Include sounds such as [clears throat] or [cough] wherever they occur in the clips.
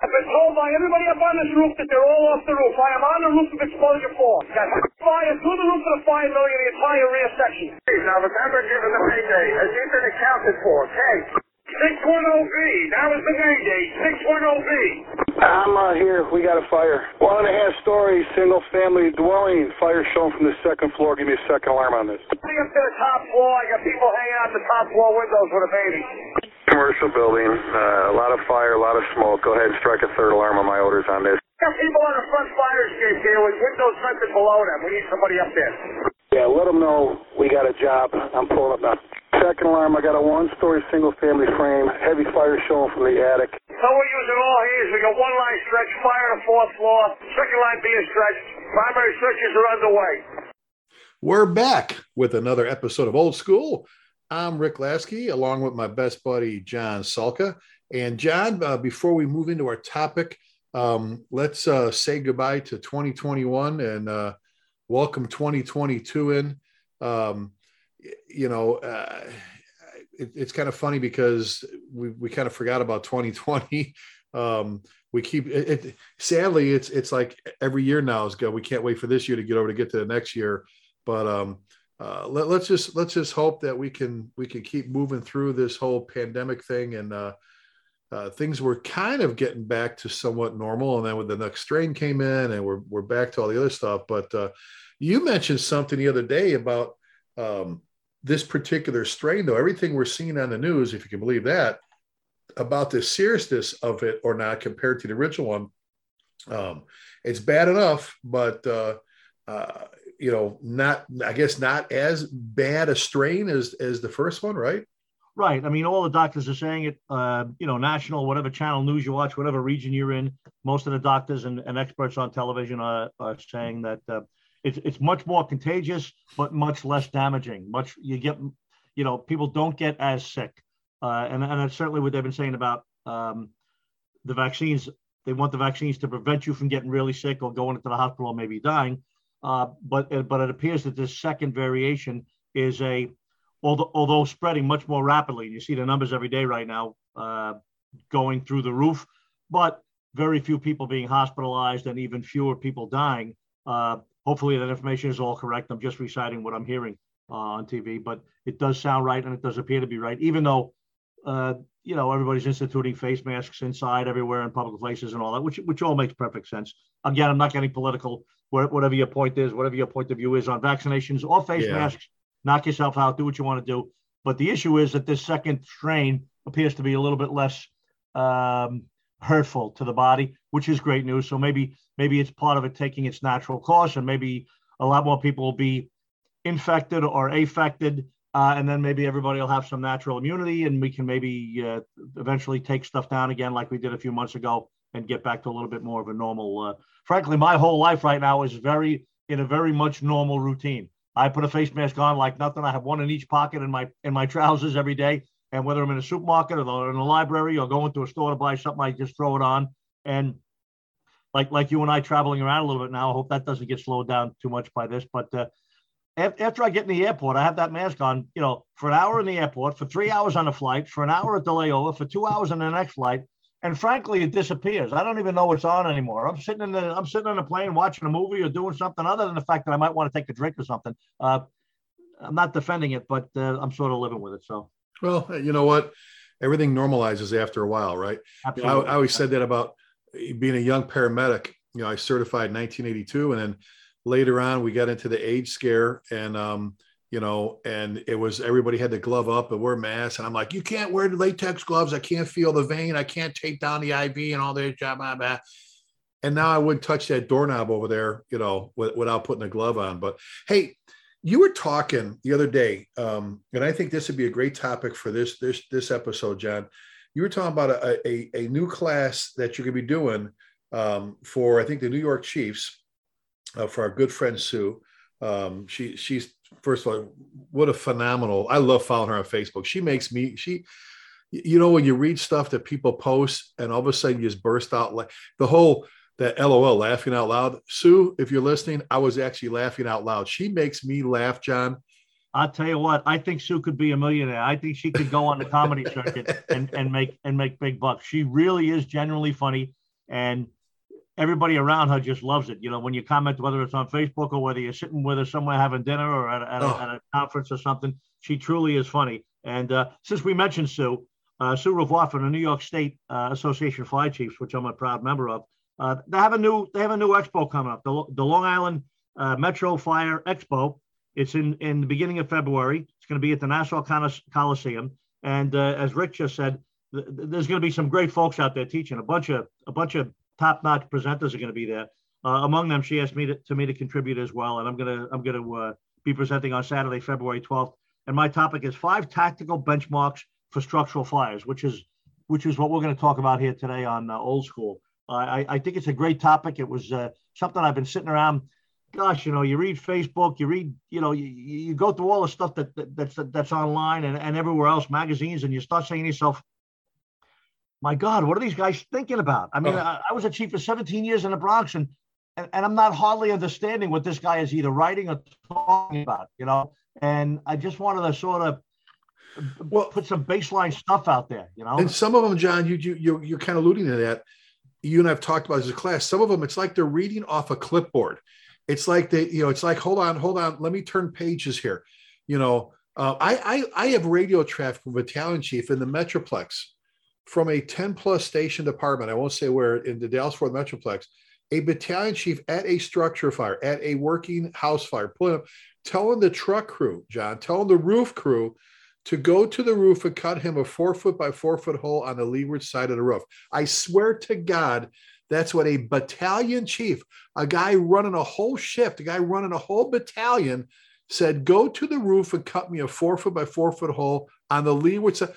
I've been told by everybody up on this roof that they're all off the roof. I am on the roof of exposure four. Got fire through the roof of the fire building in the entire rear section. Now remember, given the payday, has he been accounted for? Kate. 610B. That was the Mayday. 610B. I'm uh, here. We got a fire. One and a half story, single family dwelling. Fire shown from the second floor. Give me a second alarm on this. Coming up to the top floor. I got people hanging out the top floor windows with a baby. Commercial building. Uh, a lot of fire, a lot of smoke. Go ahead and strike a third alarm on my orders on this. Got people on the front fire escape here with windows vented below them. We need somebody up there. Yeah, let them know we got a job. I'm pulling up now. Second alarm, I got a one-story single-family frame. Heavy fire showing from the attic. So we're using all hands. We got one line stretch, fire on the fourth floor, second line being stretched. Primary searches are underway. We're back with another episode of Old School. I'm Rick Lasky, along with my best buddy John Salka. And John, uh, before we move into our topic, um, let's uh, say goodbye to 2021 and uh, welcome 2022 in. Um, you know, uh, it, it's kind of funny because we, we kind of forgot about 2020. Um, we keep it, it, sadly it's it's like every year now is good. We can't wait for this year to get over to get to the next year. But um, uh, let, us just let's just hope that we can we can keep moving through this whole pandemic thing and uh, uh, things were kind of getting back to somewhat normal and then when the next strain came in and we're, we're back to all the other stuff but uh, you mentioned something the other day about um, this particular strain though everything we're seeing on the news if you can believe that about the seriousness of it or not compared to the original one. Um, it's bad enough, but uh, uh, you know, not I guess not as bad a strain as as the first one, right? Right. I mean, all the doctors are saying it. Uh, you know, national, whatever channel news you watch, whatever region you're in, most of the doctors and, and experts on television are, are saying that uh, it's it's much more contagious, but much less damaging. Much you get, you know, people don't get as sick. Uh, and, and that's certainly what they've been saying about um, the vaccines. They want the vaccines to prevent you from getting really sick or going into the hospital or maybe dying. Uh, but but it appears that this second variation is a although, although spreading much more rapidly. You see the numbers every day right now uh, going through the roof, but very few people being hospitalized and even fewer people dying. Uh, hopefully that information is all correct. I'm just reciting what I'm hearing uh, on TV, but it does sound right and it does appear to be right, even though uh, you know, everybody's instituting face masks inside everywhere in public places and all that, which which all makes perfect sense. Again, I'm not getting political. Whatever your point is, whatever your point of view is on vaccinations or face yeah. masks, knock yourself out, do what you want to do. But the issue is that this second strain appears to be a little bit less um, hurtful to the body, which is great news. So maybe maybe it's part of it taking its natural course, and maybe a lot more people will be infected or affected uh, and then maybe everybody will have some natural immunity and we can maybe uh, eventually take stuff down again like we did a few months ago and get back to a little bit more of a normal uh, frankly my whole life right now is very in a very much normal routine. I put a face mask on like nothing. I have one in each pocket in my in my trousers every day. And whether i'm in a supermarket or in a library or going to a store to buy something i just throw it on. And like like you and i traveling around a little bit now i hope that doesn't get slowed down too much by this. But uh, after I get in the airport, I have that mask on, you know, for an hour in the airport, for three hours on the flight, for an hour at the layover, for two hours on the next flight. And frankly, it disappears. I don't even know it's on anymore. I'm sitting in the I'm sitting on a plane watching a movie or doing something other than the fact that I might want to take a drink or something. Uh, I'm not defending it, but uh, I'm sort of living with it. So, well, you know what? Everything normalizes after a while, right? Absolutely. I, I always said that about being a young paramedic. You know, I certified in 1982, and then later on we got into the AIDS scare and um, you know, and it was everybody had to glove up and wear masks. And I'm like, you can't wear latex gloves. I can't feel the vein. I can't take down the IV and all that. And now I wouldn't touch that doorknob over there, you know, without putting a glove on. But hey, you were talking the other day, um, and I think this would be a great topic for this this this episode, John. You were talking about a, a, a new class that you're going to be doing um, for, I think, the New York Chiefs uh, for our good friend Sue. Um, she she's first of all, what a phenomenal. I love following her on Facebook. She makes me she. You know when you read stuff that people post and all of a sudden you just burst out like the whole that LOL laughing out loud. Sue, if you're listening, I was actually laughing out loud. She makes me laugh, John. I'll tell you what, I think Sue could be a millionaire. I think she could go on the comedy circuit and, and make and make big bucks. She really is genuinely funny. and everybody around her just loves it. You know, when you comment, whether it's on Facebook or whether you're sitting with her somewhere having dinner or at, at, Oh. a, at a conference or something, she truly is funny. And uh, since we mentioned Sue, uh, Sue Revoir from the New York State uh, Association of Fire Chiefs, which I'm a proud member of, uh, they have a new they have a new expo coming up, the, the Long Island uh, Metro Fire Expo. It's in in the beginning of February. It's going to be at the Nassau Colis- Coliseum, and uh, as Rick just said, th- there's going to be some great folks out there teaching. A bunch of a bunch of top notch presenters are going to be there. Uh, among them, she asked me to, to me to contribute as well, and I'm gonna I'm gonna uh, be presenting on Saturday, February 12th. And my topic is five tactical benchmarks for structural fires, which is which is what we're going to talk about here today on uh, Old School. I, I think it's a great topic. It was uh, something I've been sitting around. Gosh, you know, you read Facebook, you read, you know, you, you go through all the stuff that, that that's that's online and, and everywhere else, magazines, and you start saying to yourself, "My God, what are these guys thinking about?" I mean, Oh. I, I was a chief for 17 years in the Bronx, and, and and I'm not hardly understanding what this guy is either writing or talking about, you know. And I just wanted to sort of Well, put some baseline stuff out there, you know. and some of them, John, you you you you're kind of alluding to that. You and I've talked about as a class. Some of them, it's like they're reading off a clipboard. It's like they, you know, it's like hold on, hold on, let me turn pages here. You know, uh, I I I have radio traffic from battalion chief in the Metroplex from a 10 plus station department. I won't say where in the Dallas Fort Metroplex. A battalion chief at a structure fire, at a working house fire, pulling up, telling the truck crew, John, telling the roof crew to go to the roof and cut him a four foot by four foot hole on the leeward side of the roof. I swear to God, that's what a battalion chief, a guy running a whole shift, a guy running a whole battalion said, go to the roof and cut me a four foot by four foot hole on the leeward side.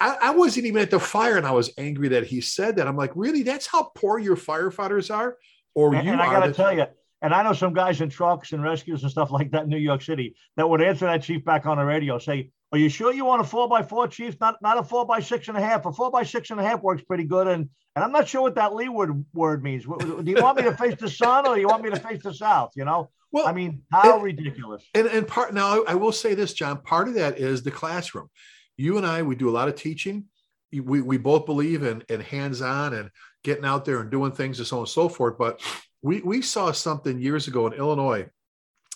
I, I wasn't even at the fire and I was angry that he said that. I'm like, really? That's how poor your firefighters are? Or And, you and I got to tell you, and I know some guys in trucks and rescues and stuff like that in New York City that would answer that chief back on the radio, say, "Are you sure you want a four by four, chief? Not not a four by six and a half. A four by six and a half works pretty good." And and I'm not sure what that leeward word means. Do you want me to face the sun or do you want me to face the south? You know, well, I mean, how it- ridiculous. and and part now I will say this john part of that is the classroom you and i we do a lot of teaching we, we both believe in, in hands-on and getting out there and doing things and so on and so forth but we we saw something years ago in illinois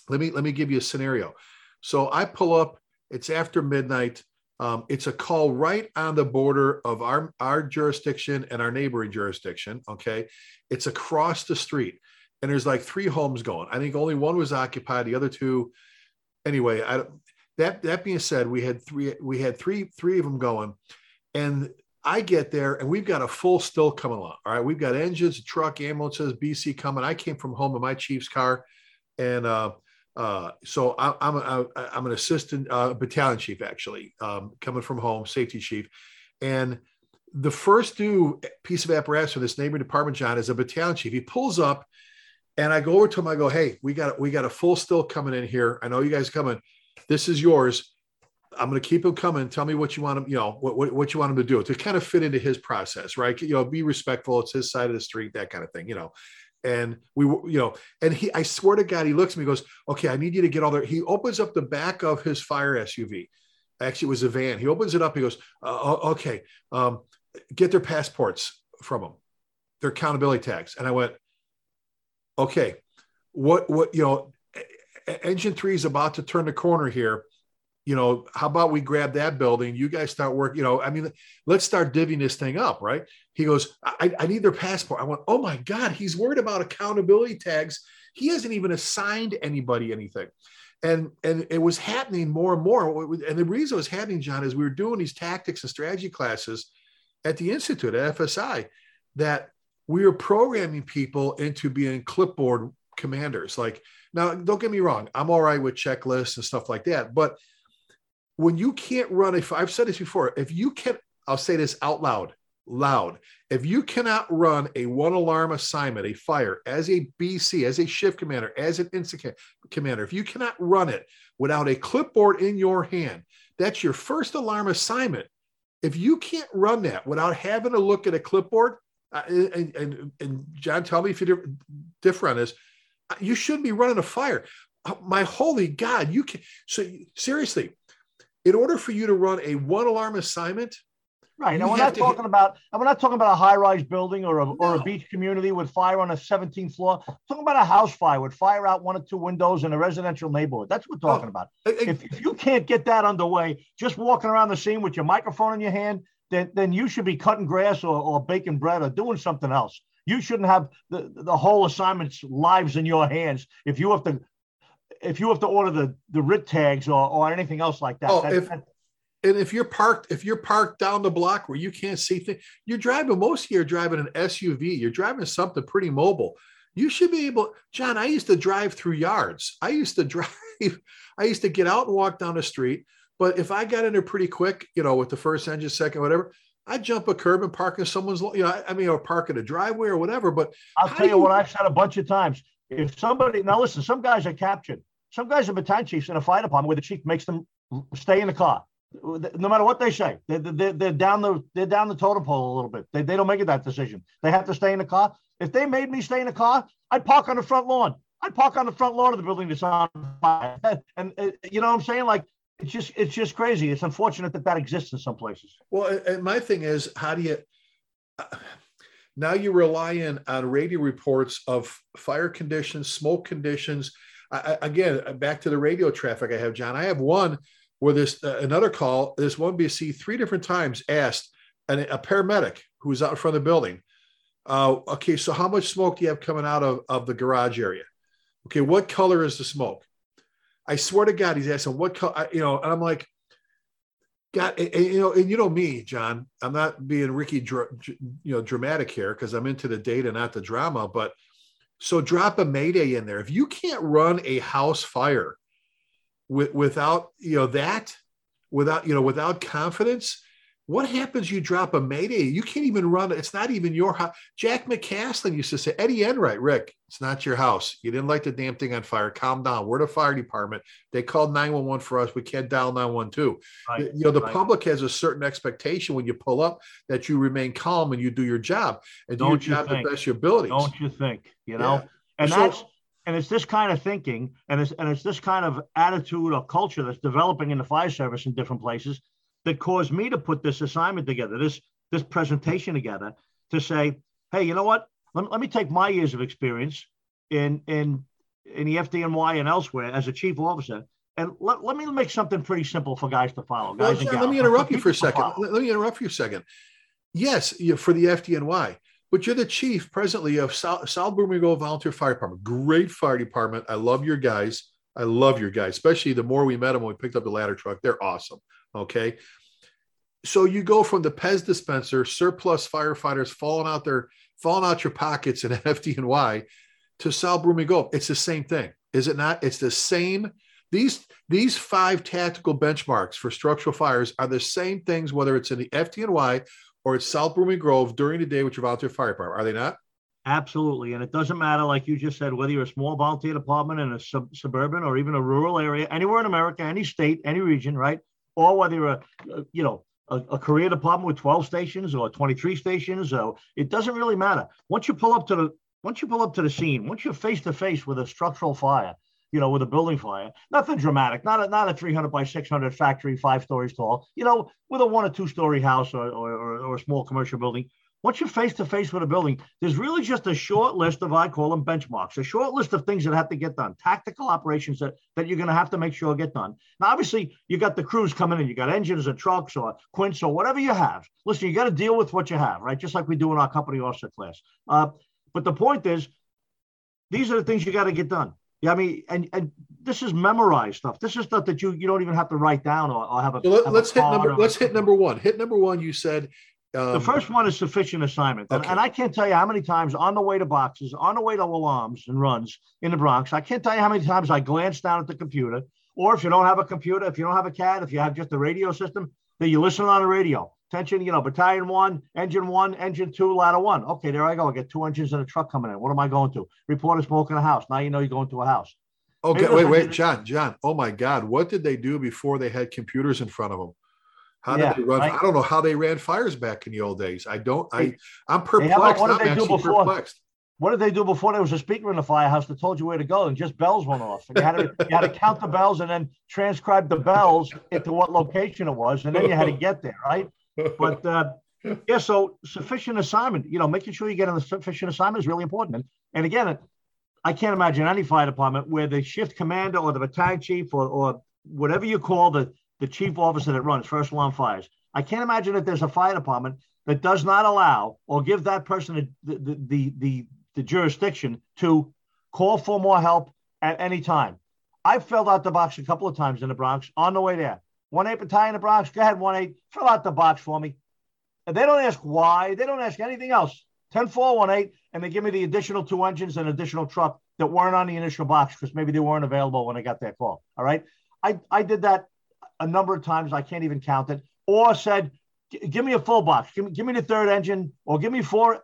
let me let me give you a scenario so i pull up it's after midnight um, it's a call right on the border of our our jurisdiction and our neighboring jurisdiction okay it's across the street and there's like three homes going. I think only one was occupied. The other two, anyway. I that that being said, we had three we had three three of them going, and I get there and we've got a full still coming along. All right, we've got engines, truck, ambulances, BC coming. I came from home in my chief's car, and uh, uh, so I, I'm a, I'm an assistant uh, battalion chief actually, um, coming from home, safety chief, and the first due piece of apparatus for this neighboring department, John, is a battalion chief. He pulls up, and I go over to him. I go, "Hey, we got we got a full still coming in here. I know you guys are coming. This is yours. I'm going to keep him coming. Tell me what you want him, you know, what, what, what you want him to do to kind of fit into his process, right? You know, be respectful. It's his side of the street, that kind of thing, you know. And we, you know, and he, I swear to God, he looks at me, goes, "Okay, I need you to get all there." He opens up the back of his fire SUV. Actually, it was a van. He opens it up. He goes, uh, "Okay, um, get their passports from them, their accountability tags." And I went, "Okay, what, what, you know." Engine three is about to turn the corner here. You know how about we grab that building? You guys start work you know i mean let's start divvying this thing up right? He goes I, I need their passport. I went oh my god he's worried about accountability tags. He hasn't even assigned anybody anything. And and it was happening more and more. And the reason it was happening john is we were doing these tactics and strategy classes at the institute at fsi that we were programming people into being clipboard commanders. Like now, don't get me wrong, I'm all right with checklists and stuff like that. But when you can't run, if I've said this before, if you can, I'll say this out loud, loud. If you cannot run a one alarm assignment, a fire as a BC, as a shift commander, as an incident commander, if you cannot run it without a clipboard in your hand, that's your first alarm assignment. If you can't run that without having to look at a clipboard, uh, and, and, and John, tell me if you're different on this you shouldn't be running a fire. Uh, my holy God, you can. So seriously, in order for you to run a one alarm assignment, Right. And we're not talking hit- about and we're not talking about a high-rise building or a or a beach community with fire on a 17th floor. We're talking about a house fire with fire out one or two windows in a residential neighborhood. That's what we're talking Oh, about. I- I- If, if you can't get that underway, just walking around the scene with your microphone in your hand, then then you should be cutting grass or, or baking bread or doing something else. You shouldn't have the, the whole assignment's lives in your hands if you have to if you have to order the the writ tags or, or anything else like that. Oh, That- if- that- And if you're parked, if you're parked down the block where you can't see things, you're driving. Most of you are driving an SUV. You're driving something pretty mobile. You should be able, John. I used to drive through yards. I used to [laughs] drive. I used to get out and walk down the street. But if I got in there pretty quick, you know, with the first engine, second, whatever, I jump a curb and park in someone's, you know, I, I mean, or park in a driveway or whatever. But I'll tell do you what I've said a bunch of times. If somebody now listen, some guys are captured. Some guys are battalion chiefs in a fire department where the chief makes them stay in the car, no matter what they say. They're, they're, they're down the they're down the totem pole a little bit. They, they don't make it that decision. They have to stay in the car. If they made me stay in the car, I'd park on the front lawn. I'd park on the front lawn of the building that's on fire. [laughs] And uh, you know what I'm saying? Like it's just it's just crazy. It's unfortunate that that exists in some places. Well, and- my thing is, how do you? Now you're relying on radio reports of fire conditions, smoke conditions. I, again, back to the radio traffic I have, John. I have one where this uh, another call. This one BC three different times asked an, a paramedic who was out in front of the building. Uh, okay, so how much smoke do you have coming out of, of the garage area? Okay, what color is the smoke? I swear to God, he's asking what color. You know, and I'm like, God, and, you know, and you know me, John. I'm not being Ricky, dr- you know, dramatic here because I'm into the data, not the drama. But so drop a mayday in there. If you can't run a house fire with, without you know that, without you know, without confidence, what happens? You drop a mayday. You can't even run. It's not even your house. Jack McCaslin used to say, Eddie Enright, Rick, it's not your house. You didn't light the damn thing on fire. Calm down. We're the fire department. They called 911 for us. We can't dial 912 Right. you know the right. public has a certain expectation when you pull up that you remain calm and you do your job and do your Don't you job think? the best of your abilities Don't you think? You know? Yeah. and So- that's and it's this kind of thinking and it's and it's this kind of attitude or culture that's developing in the fire service in different places that caused me to put this assignment together this this presentation together to say hey you know what? Let, let me take my years of experience in in in the fdny and elsewhere as a chief officer and let, let me make something pretty simple for guys to follow Well, guys John, let me interrupt you for a second. let, me interrupt you a second. Yes you, for the fdny but you're the chief presently of south, south Bloomingdale volunteer fire department. Great fire department. I love your guys. I love your guys especially the more we met them when we picked up the ladder truck. They're awesome okay so you go from the Pez dispenser, surplus firefighters falling out their falling out your pockets in [laughs] FDNY to Sal Gold. It's the same thing, is it not? It's the same. These these five tactical benchmarks for structural fires are the same things, whether it's in the FDNY or it's South Blooming Grove during the day with your volunteer fire department. Are they not? Absolutely. And it doesn't matter, like you just said, whether you're a small volunteer department in a sub- suburban or even a rural area, anywhere in America, any state, any region, right? Or whether you're a, a you know, a, a career department with 12 stations or 23 stations, or it doesn't really matter. Once you pull up to the once you pull up to the scene, once you're face to face with a structural fire, you know, with a building fire, nothing dramatic, not a, not a 300 by 600 factory, five stories tall, you know, with a one or two story house or, or, or a small commercial building. Once you're face to face with a building, there's really just a short list of, I call them benchmarks, a short list of things that have to get done, tactical operations that, that you're going to have to make sure get done. Now, obviously, you got the crews coming in, you got engines and trucks or quints or whatever you have. Listen, you got to deal with what you have, right? Just like we do in our company officer class. Uh, but the point is, these are the things you got to get done. Yeah, I mean, and, and this is memorized stuff. This is stuff that you you don't even have to write down or, or have a. So let, us hit number. or- Let's hit number one. Hit number one. You said um, the first one is sufficient assignment. And, Okay. and I can't tell you how many times on the way to boxes, on the way to alarms and runs in the Bronx, I can't tell you how many times I glance down at the computer. Or if you don't have a computer, if you don't have a CAD, if you have just a radio system, then you listen on the radio. Attention, you know, battalion one, engine one, engine two, ladder one. Okay, there I go. I get two engines and a truck coming in. What am I going to? Report a smoke in a house. Now you know you're going to a house. Okay, Maybe wait, wait, John, John. Oh my God, what did they do before they had computers in front of them? How Yeah, did they run? right. I don't know how they ran fires back in the old days. I don't. I I'm perplexed. what did I'm they do before? perplexed. What did they do before there was a speaker in the firehouse that told you where to go and just bells went off? And you had to you had to count the bells and then transcribe the bells into what location it was, and then you had to get there, right? But uh, yeah, so sufficient assignment, you know, making sure you get the sufficient assignment is really important. And, and again, I can't imagine any fire department where the shift commander or the battalion chief or, or whatever you call the, the chief officer that runs first alarm fires. I can't imagine that there's a fire department that does not allow or give that person the, the, the, the, the jurisdiction to call for more help at any time. I filled out the box a couple of times in the Bronx on the way there. 1 8 battalion in the Bronx, go ahead, 1 8, fill out the box for me. And they don't ask why, they don't ask anything else. 10 4 1 8, and they give me the additional two engines and additional truck that weren't on the initial box because maybe they weren't available when I got that call. All right. I, I did that a number of times. I can't even count it. Or said, give me a full box, give me, give me the third engine, or give me four.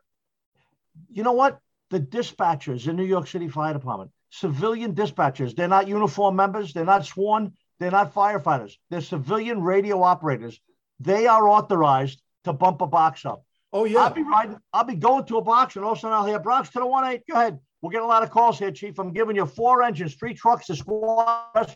You know what? The dispatchers in New York City Fire Department, civilian dispatchers, they're not uniform members, they're not sworn, they're not firefighters, they're civilian radio operators. They are authorized to bump a box up. Oh yeah. I'll be riding, I'll be going to a box, and all of a sudden I'll hear Bronx to the one eight. Go ahead. We're getting a lot of calls here, Chief. I'm giving you four engines, three trucks to squad.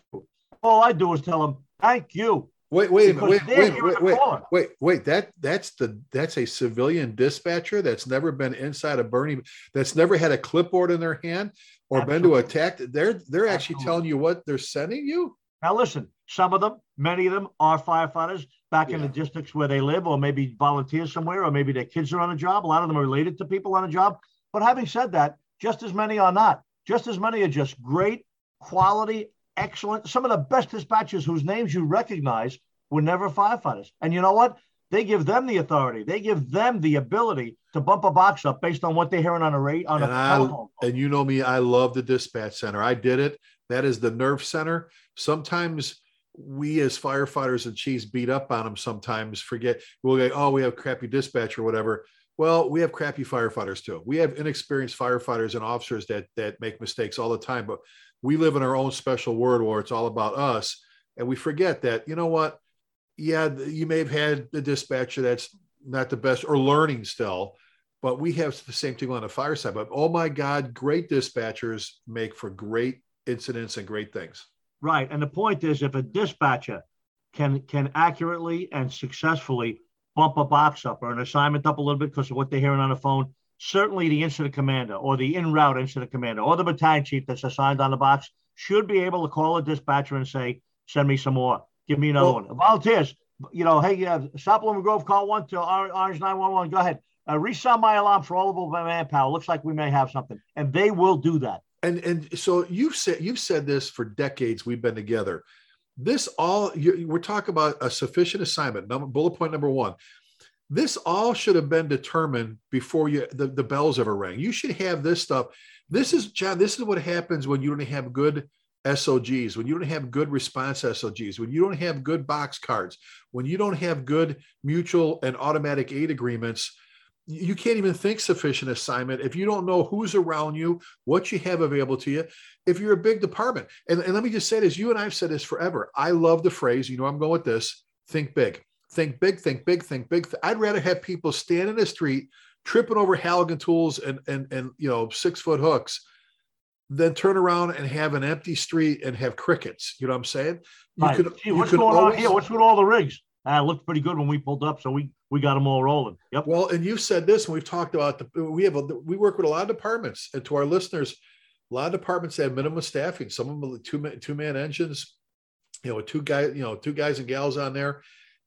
All I do is tell them, thank you. Wait, wait, wait, wait, wait, wait, wait, wait. That that's the that's a civilian dispatcher that's never been inside a burning, that's never had a clipboard in their hand or Absolutely. been to attack. They're they're actually Absolutely. telling you what they're sending you. Now listen, some of them, many of them are firefighters back yeah. in the districts where they live, or maybe volunteers somewhere, or maybe their kids are on a job. A lot of them are related to people on a job. But having said that, just as many are not. Just as many are just great, quality, excellent. Some of the best dispatchers whose names you recognize were never firefighters. And you know what? They give them the authority. They give them the ability to bump a box up based on what they're hearing on a rate on and a I, telephone. And you know me, I love the dispatch center. I did it. That is the nerve center. Sometimes we as firefighters and chiefs beat up on them sometimes forget we'll go oh we have crappy dispatch or whatever well, we have crappy firefighters too. We have inexperienced firefighters and officers that that make mistakes all the time, but we live in our own special world where it's all about us, and we forget that. You know what? Yeah, you may have had the dispatcher that's not the best or learning still, but we have the same thing on the fire side. But oh my God, great dispatchers make for great incidents and great things. Right, and the point is, if a dispatcher can can accurately and successfully bump a box up or an assignment up a little bit because of what they're hearing on the phone, certainly the incident commander or the in route incident commander or the battalion chief that's assigned on the box should be able to call a dispatcher and say, send me some more, give me another well, one. Volunteers, you know, hey, uh, Sopple Grove, call one to Orange 911. Go ahead. Uh, resound my alarm for all of my manpower. Looks like we may have something. And they will do that. And and so you've said you've said this for decades. We've been together this all we're talking about a sufficient assignment number bullet point number one this all should have been determined before you the, the bells ever rang. You should have this stuff. This is john this is what happens when you don't have good SOGs, when you don't have good response SOGs, when you don't have good box cards, when you don't have good mutual and automatic aid agreements, you can't even think sufficient assignment. If you don't know who's around you, what you have available to you. If you're a big department, and, and let me just say this, you and I've said this forever. I love the phrase, you know, I'm going with this think big, think big, think big, think big. I'd rather have people stand in the street tripping over Halligan tools and, and, and, you know, six foot hooks than turn around and have an empty street and have crickets. You know what I'm saying? You right. could, Gee, what's going always, on here? What's with all the rigs? Uh, looked pretty good when we pulled up, so we we got them all rolling. Yep. Well, and you've said this, and we've talked about the we have a, we work with a lot of departments, and to our listeners, a lot of departments have minimum staffing. Some of them two two man engines, you know, two guys, you know, two guys and gals on there,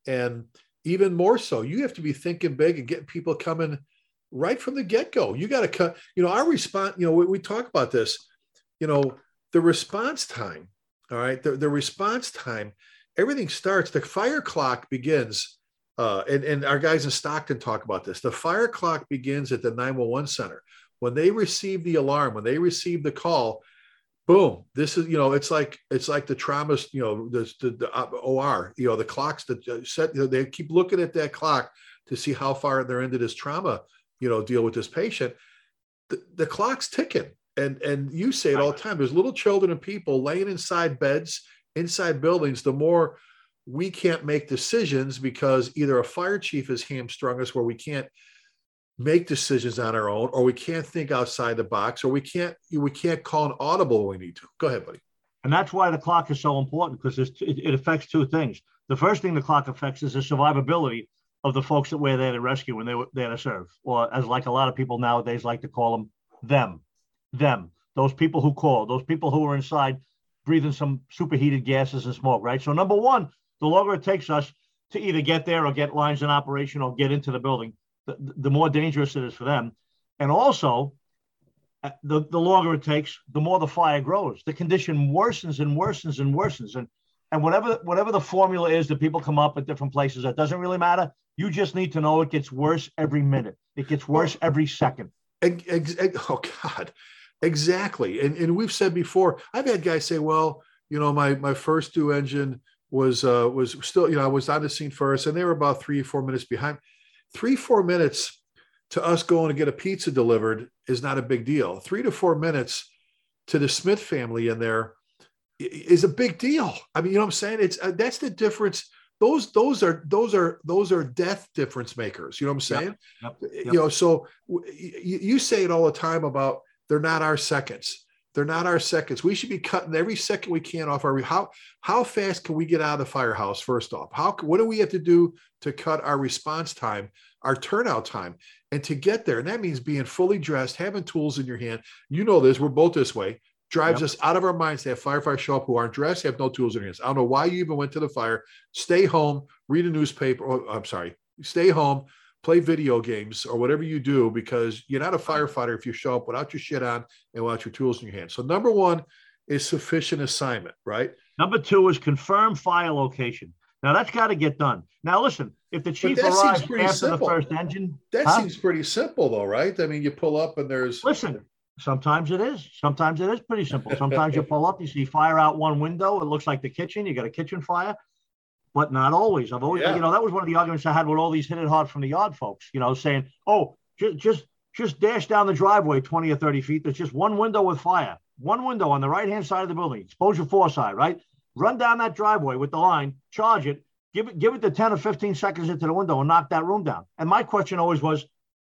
and even more so, you have to be thinking big and getting people coming right from the get go. You got to cut. You know, our response. You know, we, we talk about this. You know, the response time. All right, the the response time everything starts, the fire clock begins. Uh, and, and our guys in Stockton talk about this. The fire clock begins at the 911 center. When they receive the alarm, when they receive the call, boom, this is, you know, it's like, it's like the traumas, you know, the, the, the uh, OR, you know, the clocks that uh, set, you know, they keep looking at that clock to see how far they're into this trauma, you know, deal with this patient. The, the clock's ticking. And, and you say it all the time. There's little children and people laying inside beds inside buildings, the more we can't make decisions because either a fire chief is hamstrung us where we can't make decisions on our own or we can't think outside the box or we can't we can't call an audible when we need to. Go ahead buddy. And that's why the clock is so important because it, it affects two things. The first thing the clock affects is the survivability of the folks that were there to rescue when they were there to serve, or as like a lot of people nowadays like to call them, them, them, those people who called, those people who were inside breathing some superheated gases and smoke, right? So number one, the longer it takes us to either get there or get lines in operation or get into the building, the, the more dangerous it is for them. And also, uh, the, the longer it takes, the more the fire grows. The condition worsens and worsens and worsens. And and whatever whatever the formula is that people come up at different places, that doesn't really matter. You just need to know it gets worse every minute. It gets worse every second. oh God, exactly. And and we've said before. I've had guys say, "Well, you know, my my first two engine was uh was still, you know, I was on the scene first, and they were about three or four minutes behind. Three four minutes to us going to get a pizza delivered is not a big deal. Three to four minutes to the Smith family in there is a big deal. I mean, you know what I'm saying? It's uh, that's the difference. Those those are those are those are death difference makers. You know what I'm saying? Yep. Yep. You know, so you, you say it all the time about they're not our seconds. They're not our seconds. We should be cutting every second we can off our how how fast can we get out of the firehouse first off? How what do we have to do to cut our response time, our turnout time, and to get there? And that means being fully dressed, having tools in your hand. You know this. We're both this way drives yep. us out of our minds to have firefighters show up who aren't dressed, have no tools in their hands. I don't know why you even went to the fire. Stay home, read a newspaper. Or, I'm sorry, stay home, play video games or whatever you do because you're not a firefighter if you show up without your shit on and without your tools in your hand. So number one is sufficient assignment, right? Number two is confirm fire location. Now that's got to get done. Now listen, if the chief arrives after simple. the first engine, that huh? seems pretty simple though, right? I mean, you pull up and there's listen. Sometimes it is. Sometimes it is pretty simple. Sometimes you [laughs] pull up, you see fire out one window. It looks like the kitchen. You got a kitchen fire, but not always. I've always, yeah. you know, that was one of the arguments I had with all these hit it hard from the yard folks. You know, saying, "Oh, just just just dash down the driveway 20 or 30 feet. There's just one window with fire. One window on the right hand side of the building. Exposure four side, right? Run down that driveway with the line, charge it, give it give it the 10 or 15 seconds into the window and knock that room down. And my question always was,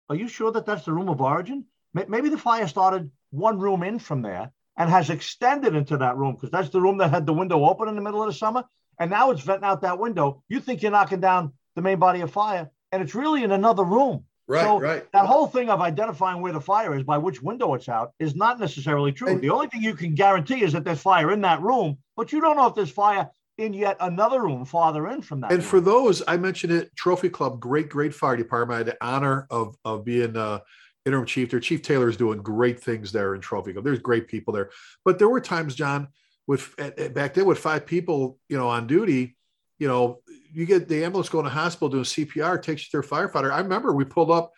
are you sure that that's the room of origin? Maybe the fire started one room in from there and has extended into that room because that's the room that had the window open in the middle of the summer. And now it's venting out that window. You think you're knocking down the main body of fire, and it's really in another room. Right, so right. That whole thing of identifying where the fire is by which window it's out is not necessarily true. And, the only thing you can guarantee is that there's fire in that room, but you don't know if there's fire in yet another room farther in from that. And room. for those, I mentioned it, Trophy Club, great, great fire department. I had the honor of of being uh, interim chief there. Chief Taylor is doing great things there in Trophy. Club. There's great people there, but there were times, John, with back then with five people, you know, on duty, you know, you get the ambulance going to hospital doing CPR, takes you to a firefighter. I remember we pulled up,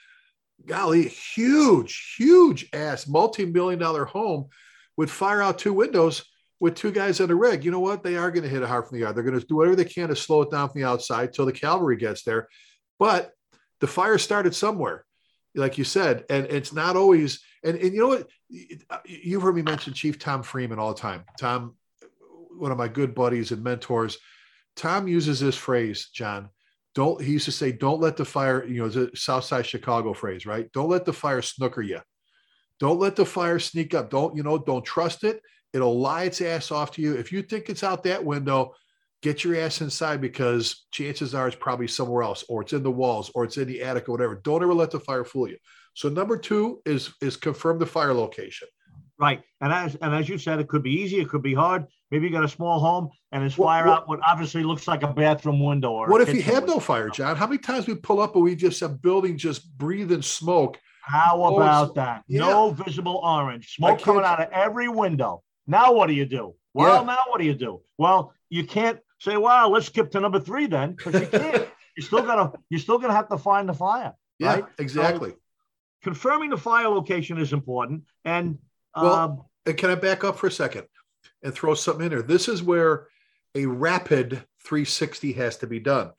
golly, huge, huge ass multi-million dollar home with fire out two windows with two guys on the rig. You know what? They are going to hit it hard from the yard. They're going to do whatever they can to slow it down from the outside till the cavalry gets there. But the fire started somewhere like you said, and it's not always. And and you know what? You've heard me mention Chief Tom Freeman all the time. Tom, one of my good buddies and mentors. Tom uses this phrase, John. Don't he used to say, "Don't let the fire." You know, the South Side Chicago phrase, right? Don't let the fire snooker you. Don't let the fire sneak up. Don't you know? Don't trust it. It'll lie its ass off to you. If you think it's out that window, get your ass inside because chances are it's probably somewhere else or it's in the walls or it's in the attic or whatever don't ever let the fire fool you so number two is is confirm the fire location right and as and as you said it could be easy it could be hard maybe you got a small home and there's fire what, out what obviously looks like a bathroom window or what if you have no fire john how many times we pull up and we just have buildings just breathing smoke how about that yeah. no visible orange smoke coming out of every window now what do you do well yeah. now what do you do well you can't say, "Well, let's skip to number three then," because you can't. [laughs] you're still gonna you're still gonna have to find the fire. Yeah, right? exactly. So confirming the fire location is important. And well, uh, can I back up for a second and throw something in there? This is where a rapid 360 has to be done.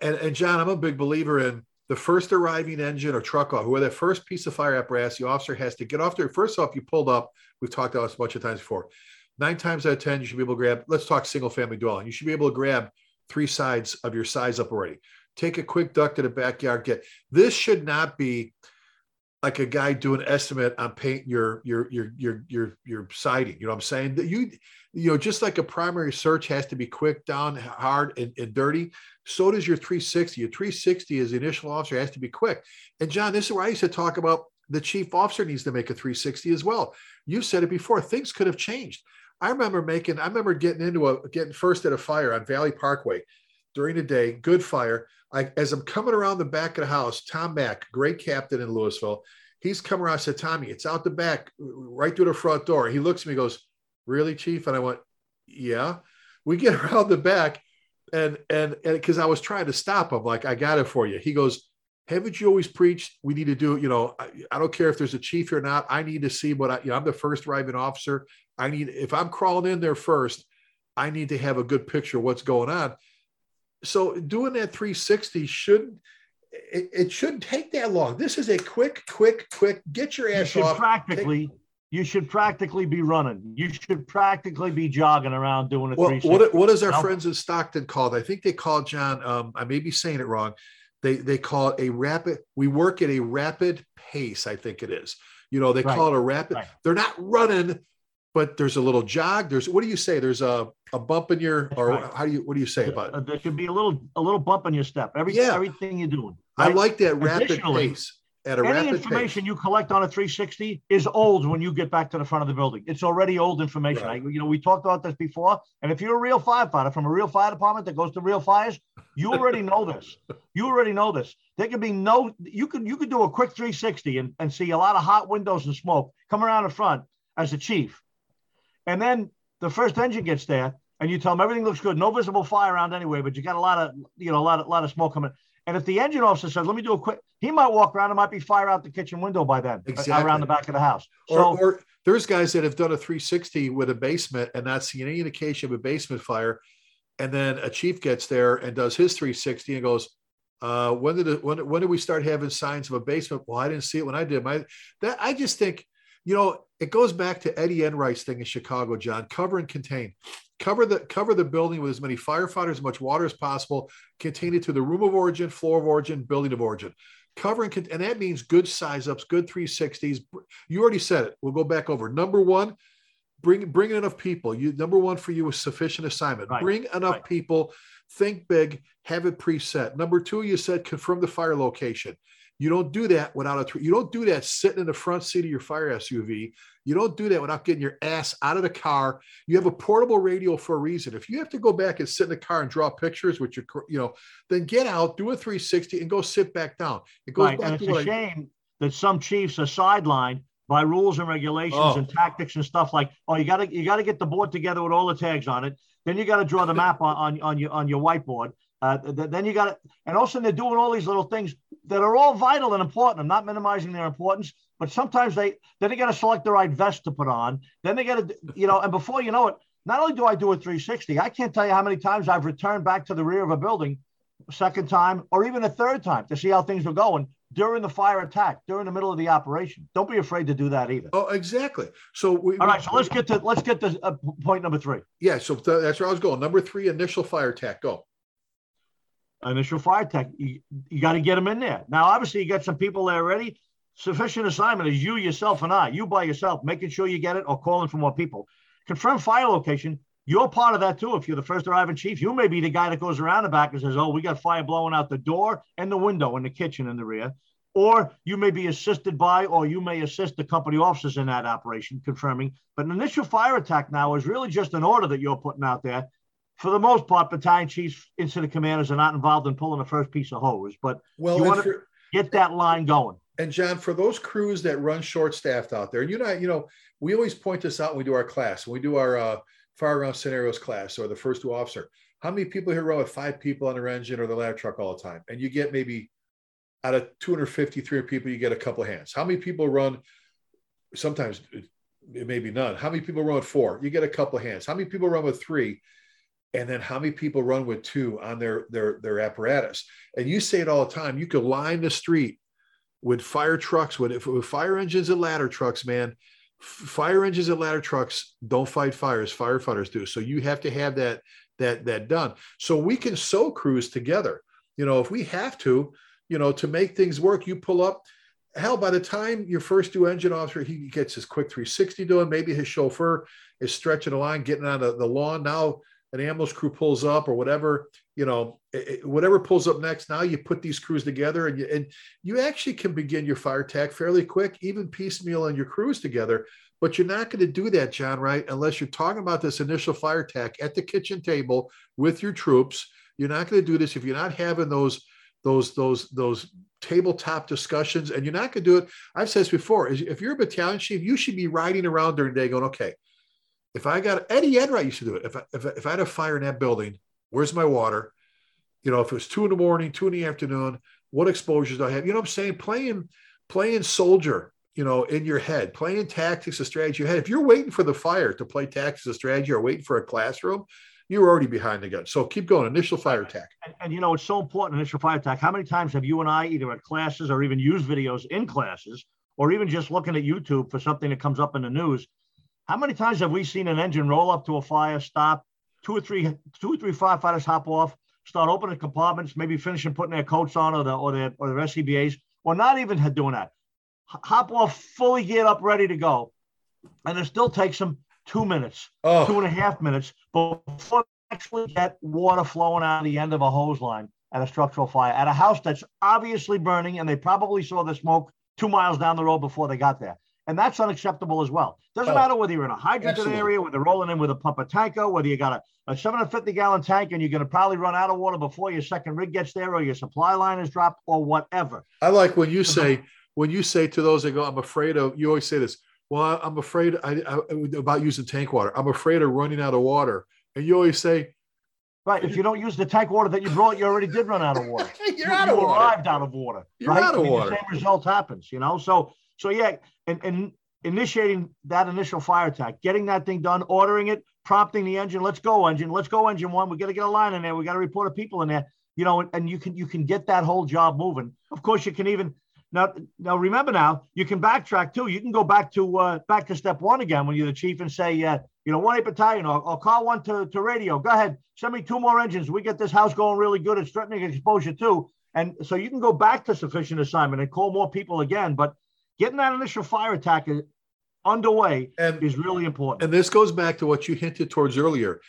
And, and John, I'm a big believer in the first arriving engine or truck off, where that first piece of fire apparatus, the officer has to get off there. First off, you pulled up. We've talked about this a bunch of times before nine times out of 10, you should be able to grab, let's talk single family dwelling. You should be able to grab three sides of your size up already. Take a quick duck to the backyard, get this should not be like a guy doing estimate on painting your your your your your your siding. You know what I'm saying? That you you know just like a primary search has to be quick, down, hard, and, and dirty. So does your 360. Your 360 as the initial officer has to be quick. And John, this is where I used to talk about the chief officer needs to make a 360 as well. You said it before. Things could have changed. I remember making. I remember getting into a getting first at a fire on Valley Parkway during the day. Good fire I, as I'm coming around the back of the house, Tom Mack, great captain in Lewisville, he's coming around. I said, Tommy, it's out the back, right through the front door. He looks at me, goes, Really, Chief? And I went, Yeah. We get [laughs] around the back, and and and because I was trying to stop him, like, I got it for you. He goes, Haven't you always preached we need to do, you know, I, I don't care if there's a chief or not. I need to see what I, you know, I'm the first arriving officer. I need, if I'm crawling in there first, I need to have a good picture of what's going on so doing that 360 shouldn't it, it, shouldn't take that long. This is a quick, quick, quick. Get your ass you off. Practically, take, you should practically be running. You should practically be jogging around doing it. Well, what what is our friends in Stockton called? I think they call John. Um, I may be saying it wrong. They they call it a rapid. We work at a rapid pace. I think it is. You know, they right. call it a rapid. Right. They're not running but there's a little jog. There's what do you say? There's a, a bump in your or right. how do you what do you say about it? There should be a little a little bump in your step. Every yeah. everything you're doing. Right? I like that rapid pace. At a any rapid information pace. you collect on a 360 is old when you get back to the front of the building. It's already old information. Right. I, you know, we talked about this before. And if you're a real firefighter from a real fire department that goes to real fires, you already know this. You already know this. There could be no. You could you could do a quick 360 and, and see a lot of hot windows and smoke come around the front as a chief and then the first engine gets there, and you tell them everything looks good, no visible fire around anyway, but you got a lot of, you know, a lot of, lot of smoke coming. And if the engine officer says, "Let me do a quick," he might walk around. It might be fire out the kitchen window by then, uh, exactly. around the back of the house. So, or, or there's guys that have done a 360 with a basement and not seen any indication of a basement fire, and then a chief gets there and does his 360 and goes, uh, when did it, when, when did we start having signs of a basement? Well, I didn't see it when I did my that I just think you know, it goes back to Eddie Enright's thing in Chicago, John. Cover and contain. Cover the cover the building with as many firefighters, as much water as possible. Contain it to the room of origin, floor of origin, building of origin. Cover and, contain, and that means good size ups, good 360s. You already said it. We'll go back over. Number one, bring bring enough people. You number one for you is sufficient assignment. Right. Bring enough right. people. Think big. Have it preset. Number two, you said confirm the fire location. You don't do that without a. You don't do that sitting in the front seat of your fire SUV. You don't do that without getting your ass out of the car. You have a portable radio for a reason. If you have to go back and sit in the car and draw pictures with your, you know, then get out, do a 360, and go sit back down. It goes right. back and it's a shame that some chiefs are sidelined by rules and regulations oh. and tactics and stuff like, oh, you gotta you gotta get the board together with all the tags on it. Then you got to draw the map on, on, on your on your whiteboard. Uh, then you got it, and also they're doing all these little things that are all vital and important. I'm not minimizing their importance, but sometimes they then they got to select the right vest to put on. Then they got to, you know, and before you know it, not only do I do a 360, I can't tell you how many times I've returned back to the rear of a building, second time or even a third time to see how things are going during the fire attack, during the middle of the operation. Don't be afraid to do that either. Oh, exactly. So we, all right. So let's get to let's get to uh, point number three. Yeah. So th- that's where I was going. Number three, initial fire attack. Go initial fire tech. You, you got to get them in there. Now, obviously, you got some people there already. Sufficient assignment is you, yourself, and I. You by yourself, making sure you get it or calling for more people. Confirm fire location. You're part of that too. If you're the first arriving chief, you may be the guy that goes around the back and says, "Oh, we got fire blowing out the door and the window in the kitchen in the rear." Or you may be assisted by, or you may assist the company officers in that operation, confirming. But an initial fire attack now is really just an order that you're putting out there for the most part, battalion chiefs, incident commanders are not involved in pulling the first piece of hose, but well, you want to get that line going. And John, for those crews that run short staffed out there, you know, you know, we always point this out when we do our class, when we do our uh, fire ground scenarios class or the first two officer. How many people here run with five people on their engine or the ladder truck all the time? And you get maybe out of 250, 300 people, you get a couple of hands. How many people run? Sometimes it may be none. How many people run with four? You get a couple of hands. How many people run with three? And then how many people run with two on their their their apparatus? And you say it all the time you could line the street with fire trucks with, with fire engines and ladder trucks man fire engines and ladder trucks don't fight fires firefighters do. So you have to have that that that done. So we can sew crews together. You know if we have to you know to make things work you pull up hell, by the time your first due engine officer, he gets his quick 360 doing, maybe his chauffeur is stretching the line, getting on the lawn. Now an ambulance crew pulls up or whatever, you know, it, whatever pulls up next. Now you put these crews together and you, and you actually can begin your fire tack fairly quick, even piecemeal and your crews together. But you're not going to do that, John, right? Unless you're talking about this initial fire tack at the kitchen table with your troops. You're not going to do this if you're not having those those those those tabletop discussions and you're not going to do it i've said this before if you're a battalion chief you should be riding around during the day going okay if i got eddie enright used to do it if I, if, if I had a fire in that building where's my water you know if it was two in the morning two in the afternoon what exposures do i have you know what i'm saying playing playing soldier you know in your head playing tactics and strategy head if you're waiting for the fire to play tactics and strategy or waiting for a classroom you're already behind the gun. So keep going. Initial fire attack. And, and, you know, it's so important, initial fire attack. How many times have you and I, either at classes or even used videos in classes, or even just looking at YouTube for something that comes up in the news? How many times have we seen an engine roll up to a fire, stop, two or three, two or three firefighters hop off, start opening compartments, maybe finishing putting their coats on or the or their or their SCBAs, or not even doing that. Hop off, fully geared up, ready to go. And it still takes them two minutes, oh. two and a half minutes before actually get water flowing out of the end of a hose line at a structural fire at a house that's obviously burning, and they probably saw the smoke two miles down the road before they got there. And that's unacceptable as well. Doesn't oh, matter whether you're in a hydrant area, whether rolling in with a pump of tanker, whether you got a, a 750 gallon tank and you're going to probably run out of water before your second rig gets there or your supply line is dropped or whatever. I like when you say, when you say to those that go, I'm afraid of, you always say this, well, I'm afraid I, I, about using tank water. I'm afraid of running out of water. And you always say, Right. If you don't use the tank water that you brought, you already did run out of water. [laughs] You're you, out of you water. arrived out of water. You're right? out of I mean, water. The same result happens, you know. So, so yeah, and, and initiating that initial fire attack, getting that thing done, ordering it, prompting the engine. Let's go, engine. Let's go, engine one. We got to get a line in there. We got to report of people in there. You know, and, and you can you can get that whole job moving. Of course, you can even now, now remember now, you can backtrack too. You can go back to uh, back to step one again when you're the chief and say, uh, you know, one eight battalion or, or call one to, to radio. Go ahead, send me two more engines. We get this house going really good. It's threatening exposure too. And so you can go back to sufficient assignment and call more people again. But getting that initial fire attack underway and, is really important. And this goes back to what you hinted towards earlier.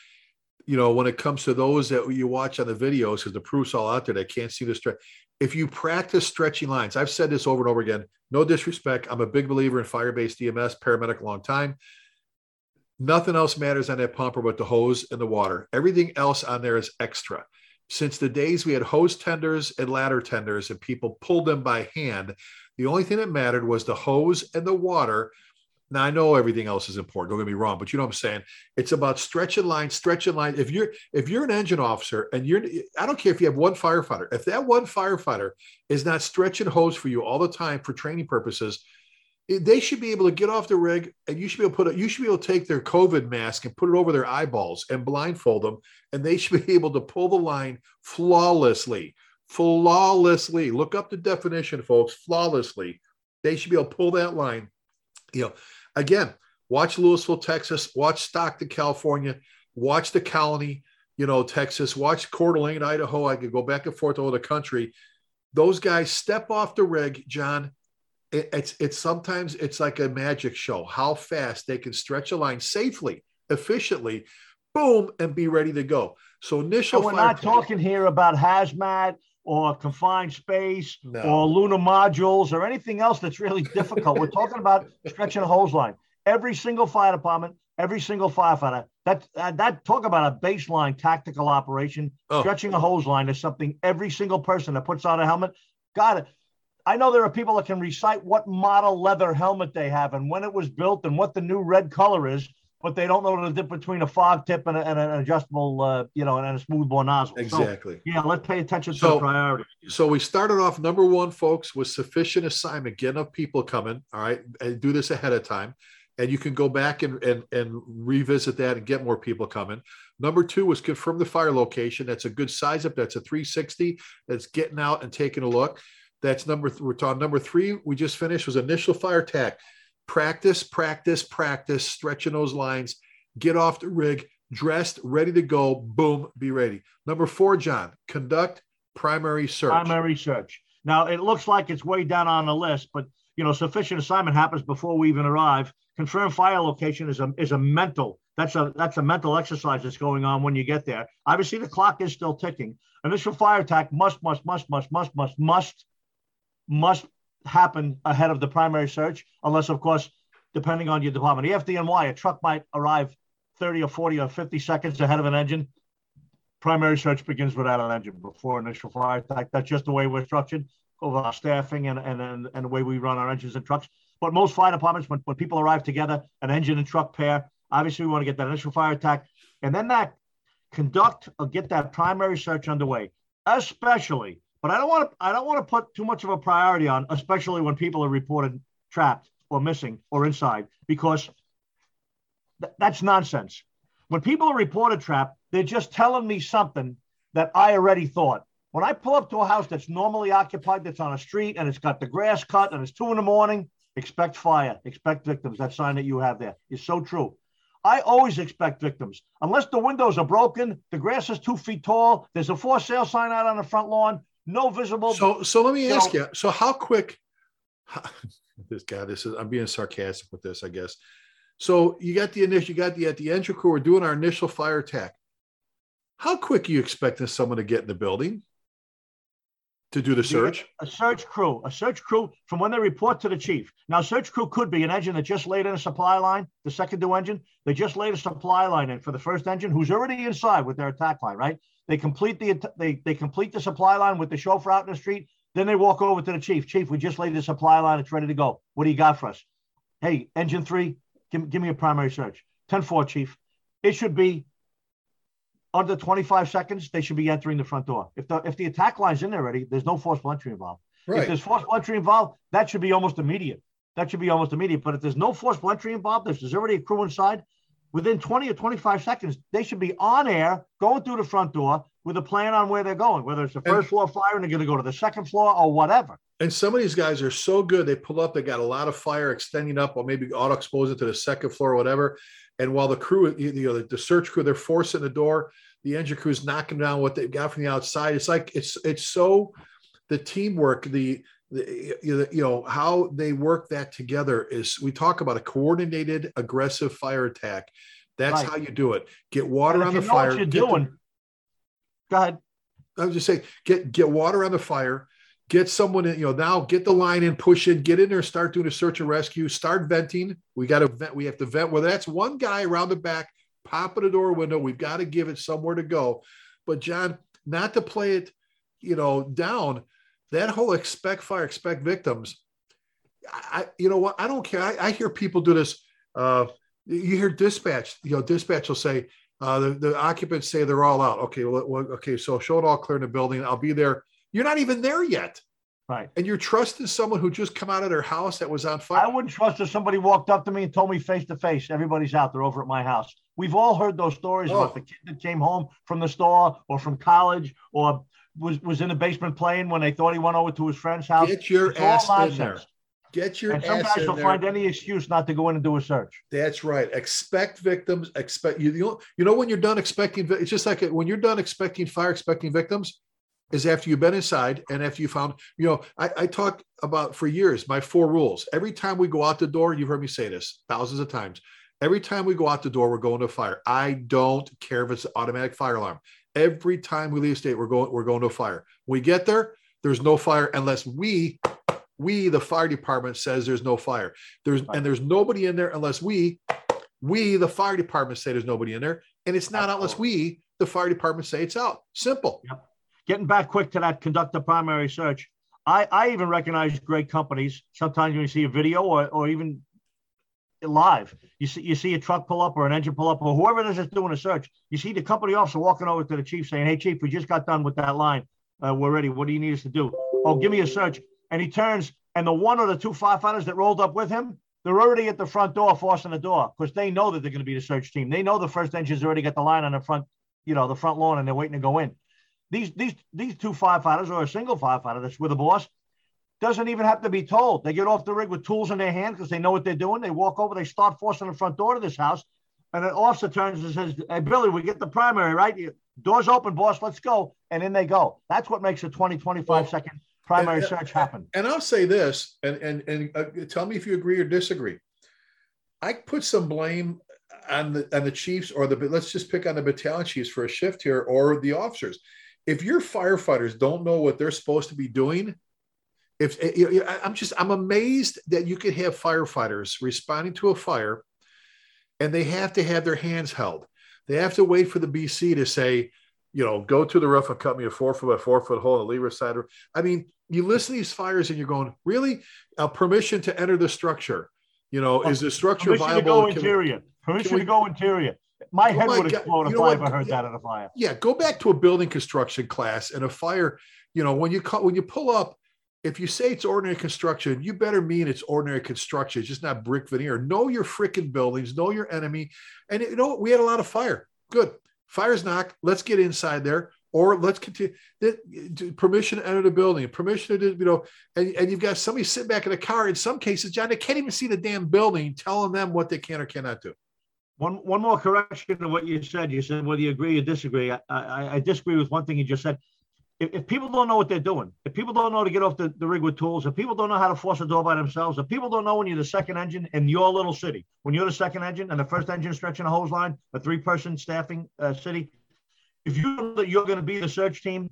You know, when it comes to those that you watch on the videos, because the proof's all out there that can't see the stretch if you practice stretching lines, I've said this over and over again, no disrespect. I'm a big believer in fire based EMS, paramedic a long time. Nothing else matters on that pumper but the hose and the water. Everything else on there is extra. Since the days we had hose tenders and ladder tenders and people pulled them by hand, the only thing that mattered was the hose and the water now I know everything else is important. Don't get me wrong, but you know what I'm saying. It's about stretching line, stretching line. If you're if you're an engine officer and you're, I don't care if you have one firefighter. If that one firefighter is not stretching hose for you all the time for training purposes, they should be able to get off the rig and you should be able to put it. You should be able to take their COVID mask and put it over their eyeballs and blindfold them, and they [laughs] should be able to pull the line flawlessly, flawlessly. Look up the definition, folks. Flawlessly, they should be able to pull that line. You know again, watch Lewisville, Texas, watch Stockton, California, watch the Colony, you know, Texas, watch Coeur d'Alene, Idaho. I could go back and forth over the country. Those guys step off the rig, John. It, it's it's sometimes it's like a magic show how fast they can stretch a line safely, efficiently, boom, and be ready to go. So initial. So we're not talking here about hazmat or confined space no. or lunar modules or anything else that's really difficult. We're talking about [laughs] stretching a hose line. Every single fire department, every single firefighter, that, that, that talk about a baseline tactical operation. Oh. Stretching a hose line is something every single person that puts on a helmet got it. I know there are people that can recite what model leather helmet they have and when it was built and what the new red color is but they don't know the difference between a fog tip and, a, and an adjustable, uh, you know, and a smoothbore nozzle. Exactly. So, yeah, let's pay attention so, to the priority. So we started off number one, folks, with sufficient assignment. Get enough people coming. All right, and do this ahead of time, and you can go back and and and revisit that and get more people coming. Number two was confirm the fire location. That's a good size up. That's a 360. That's getting out and taking a look. That's number. Th- we're number three. We just finished was initial fire attack practice, practice, practice, stretching those lines, get off the rig, dressed, ready to go, boom, be ready. Number four, John, conduct primary search. Primary search. Now, it looks like it's way down on the list, but you know, sufficient assignment happens before we even arrive. Confirm fire location is a is a mental. That's a that's a mental exercise that's going on when you get there. Obviously, the clock is still ticking. Initial fire attack must must must must must must must must happen ahead of the primary search, unless of course, depending on your department. The FDNY, a truck might arrive 30 or 40 or 50 seconds ahead of an engine. Primary search begins without an engine before initial fire attack. That's just the way we're structured over our staffing and, and, and, and the way we run our engines and trucks. But most fire departments, when, when people arrive together, an engine and truck pair, obviously we want to get that initial fire attack and then that conduct or get that primary search underway, especially. But I don't want to I don't want to put too much of a priority on, especially when people are reported trapped or missing or inside, because th- that's nonsense. When people are reported trapped, they're just telling me something that I already thought. When I pull up to a house that's normally occupied, that's on a street, and it's got the grass cut, and it's two in the morning, expect fire, expect victims. That sign that you have there is so true. I always expect victims, unless the windows are broken, the grass is two feet tall, there's a for sale sign out on the front lawn, no visible. So, so let me So- ask you. So, how quick? How, [laughs] this guy, this is. I'm being sarcastic with this, I guess. So, you got the initial. You got the at the entry crew. We're doing our initial fire attack. How quick are you expecting someone to get in the building to do the search? A search crew, a search crew from when they report to the chief. Now, search crew could be an engine that just laid in a supply line, the second due engine. They just laid a supply line in for the first engine, who's already inside with their attack line, right? They complete the they they complete the supply line with the chauffeur out in the street. Then they walk over to the chief. Chief, we just laid the supply line. It's ready to go. What do you got for us? Hey, engine three, give, give me a primary search. 10-4, chief. It should be under 25 seconds. They should be entering the front door. If the if the attack line's in there already, there's no forceful entry involved. If there's forceful entry involved, that should be almost immediate. That should be almost immediate. But if there's no forceful entry involved, if there's already a crew inside, within 20 or 25 seconds, they should be on air, going through the front door with a plan on where they're going, whether it's the And- first floor fire and they're going to go to the second floor or whatever. And some of these guys are so good. They pull up, they got a lot of fire extending up, or maybe auto expose it to the second floor or whatever. And while the crew, you know, the, search crew, they're forcing the door, the engine crew is knocking down what they've got from the outside. It's like it's it's so the teamwork, the you know, how they work that together is we talk about a coordinated aggressive fire attack. That's Right. how you do it. Get water on the fire. what you're get the- doing. Go ahead. I was just saying, get get water on the fire, get someone in, you know, now get the line in, push in, get in there, start doing a search and rescue, start venting. We got to vent, we have to vent, whether that's one guy around the back, popping a door window, we've got to give it somewhere to go. But John, not to play it, you know, down, that whole expect fire, expect victims. I, you know what? I don't care. I, I hear people do this. Uh, you hear dispatch, you know, dispatch will say, uh, the, the occupants say they're all out. Okay, well, well, okay, so show it all clear in the building. I'll be there. You're not even there yet. Right. And you're trusting someone who just come out of their house that was on fire. I wouldn't trust if somebody walked up to me and told me face to face, everybody's out there over at my house. We've all heard those stories Oh. about the kid that came home from the store or from college or was, was in the basement playing when they thought he went over to his friend's house. Get your It's ass in there. Get your And some ass guys will there. find any excuse not to go in and do a search. That's right. Expect victims. Expect you. You know, you know when you're done expecting. It's just like when you're done expecting fire, expecting victims, is after you've been inside and after you found. You know, I, I talk about for years my four rules. Every time we go out the door, you've heard me say this thousands of times. Every time we go out the door, we're going to fire. I don't care if it's an automatic fire alarm. Every time we leave state, we're going we're going to a fire. When we get there, there's no fire unless we we the fire department says there's no fire. There's and there's nobody in there unless we we the fire department say there's nobody in there, and it's not out unless we the fire department say it's out. Simple. Yep. Getting back quick to that conduct a primary search. I, I even recognize great companies. Sometimes when you see a video or, or even live, you see you see a truck pull up or an engine pull up or whoever it is that's doing a search. You see the company officer walking over to the chief saying, "Hey, chief, we just got done with that line. Uh, we're ready. What do you need us to do? Oh, give me a search." And he turns, and the one or the two firefighters that rolled up with him, they're already at the front door, forcing the door because they know that they're going to be the search team. They know the first engine's already got the line on the front, you know, the front lawn, and they're waiting to go in. These these these two firefighters or a single firefighter that's with a boss doesn't even have to be told. They get off the rig with tools in their hand because they know what they're doing. They walk over, they start forcing the front door to this house. And an officer turns and says, Hey, Billy, we get the primary, right? Doors open, boss, let's go. And in they go. That's what makes a 20, 25 Well, second primary And- search happen. And I'll say this, and and and uh, tell me if you agree or disagree. I put some blame on the on the chiefs or the let's just pick on the battalion chiefs for a shift here or the officers. If your firefighters don't know what they're supposed to be doing, if eh, you know, I- I'm just I'm amazed that you could have firefighters responding to a fire, and they have to have their hands held. They have to wait for the BC to say, you know, go to the roof and cut me a four foot by four foot hole on the leeward side. I mean, you listen to these fires and you're going, really? Uh, permission to enter the structure. You know, is the structure Permission to viable? go Can we- interior. Permission we- to go interior. My Oh head my would explode if I ever heard Yeah. that in a fire. yeah, go back to a building construction class and a fire. You know, when you call, when you pull up, if you say it's ordinary construction, you better mean it's ordinary construction. It's just not brick veneer. Know your freaking buildings. Know your enemy. And you know? We had a lot of fire. Good. Fire's knocked. Let's get inside there. Or let's continue. Permission to enter the building. Permission to, you know, and, and you've got somebody sitting back in a car. In some cases, John, they can't even see the damn building, telling them what they can or cannot do. One one more correction to what you said. You said whether you agree or disagree. I, I, I disagree with one thing you just said. If, if people don't know what they're doing, if people don't know to get off the, the rig with tools, if people don't know how to force a door by themselves, if people don't know when you're the second engine in your little city, when you're the second engine and the first engine stretching a hose line, a three person staffing uh, city, if you know that you're going to be the search team,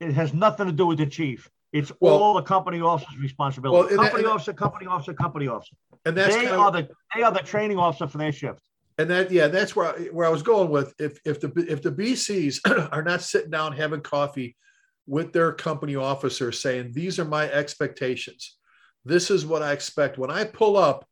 it has nothing to do with the chief. It's Well- all the company officer's responsibility. Well, company that- officer, company officer, company officer. And that's They are of, the they are the training officer for their shift. and that yeah that's where I, where I was going with if if the if the BCs [clears throat] are not sitting down having coffee with their company officer saying these are my expectations. This is what I expect. When I pull up